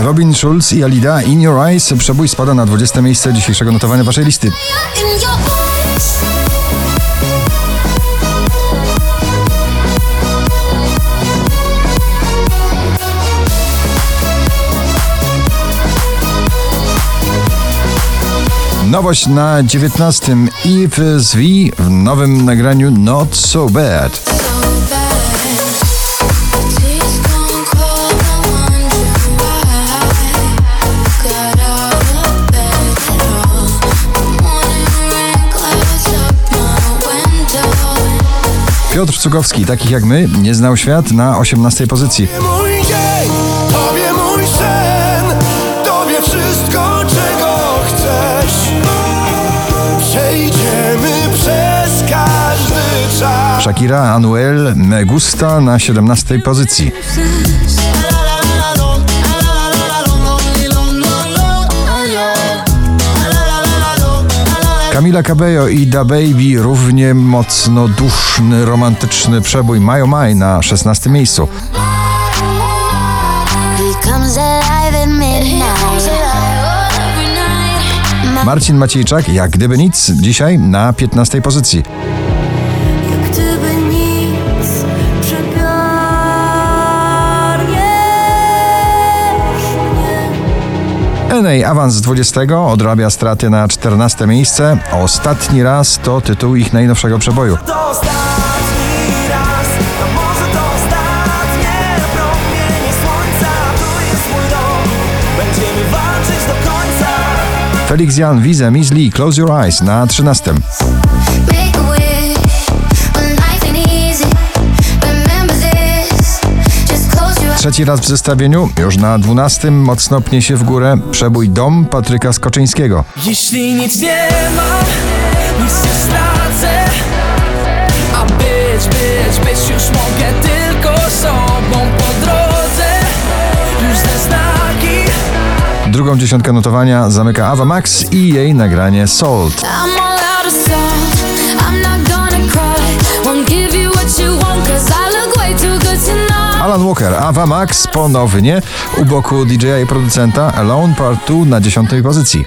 Robin Schulz i Alida In Your Eyes. Przebój spada na 20 miejsce dzisiejszego notowania waszej listy. Nowość na 19. Eve z V w nowym nagraniu Not. So bad. Piotr Cugowski, takich jak my, nie znał świat na 18 pozycji. Shakira Anuel Megusta na 17 pozycji. Camila Cabello i Da Baby równie mocno duszny, romantyczny przebój Majo Maj na 16 miejscu. Marcin Maciejczak, jak gdyby nic, dzisiaj na 15 pozycji. Realnej awans z 20 odrabia straty na 14 miejsce. Ostatni raz to tytuł ich najnowszego przeboju. Felix Jan, Wize, Mizli, Close Your Eyes na 13. Trzeci raz w zestawieniu, już na 12 mocno pnie się w górę. Przebój Dom Patryka Skoczyńskiego. Jeśli nic nie mam, nic nie stracę A być, być, być już mogę tylko sobą po drodze. Różne znaki. Drugą dziesiątkę notowania zamyka Ava Max i jej nagranie Salt. Walker, Ava Max ponownie u boku DJ-a i producenta Alone Part 2 na dziesiątej pozycji.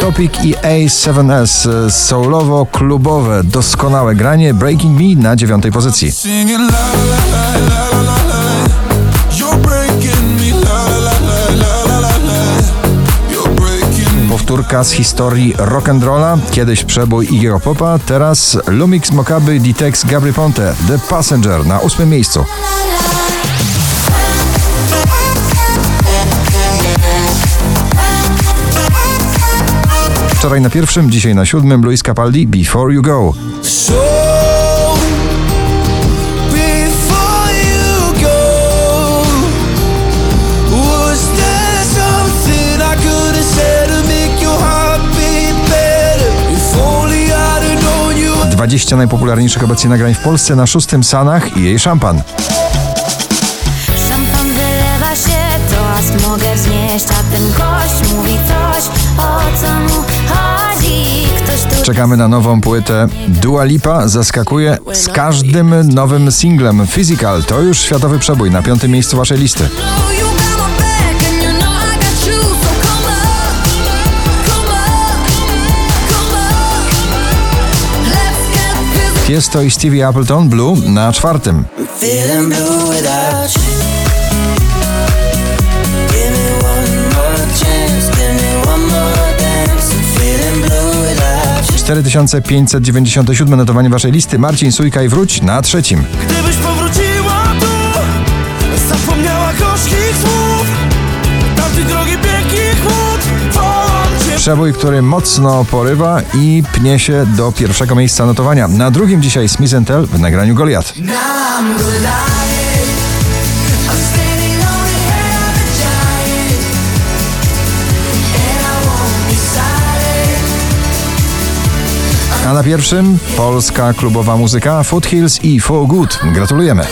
Topic i A7S e, soulowo-klubowe doskonałe granie Breaking Me na dziewiątej pozycji. Powtórka z historii rock'n'rolla, kiedyś przebój Iggy'ego Popa, teraz Lumix Mokaby Ditex Gabry Ponte The Passenger na 8 miejscu. Wczoraj na pierwszym, dzisiaj na siódmym Luis Capaldi Before You Go. 20 najpopularniejszych obecnie nagrań w Polsce na szóstym Sanach i jej szampan. Szampan wylewa się, toast mogę wznieść, a ten gość mówi coś, o co mu chodzi. Ktoś tu Czekamy na nową płytę. Dua Lipa zaskakuje z każdym nowym singlem. Physical to już światowy przebój na piątym miejscu waszej listy. Tiesto i Stevie Appleton Blue na czwartym. Cztery tysiące pięćset dziewięćdziesiąte siódme notowanie waszej listy. Marcin Sujka i wróć na trzecim. Przebój, który mocno porywa i pnie się do pierwszego miejsca notowania. Na drugim dzisiaj Smith Tell w nagraniu Goliat. A na pierwszym polska klubowa muzyka Foothills i For Good. Gratulujemy.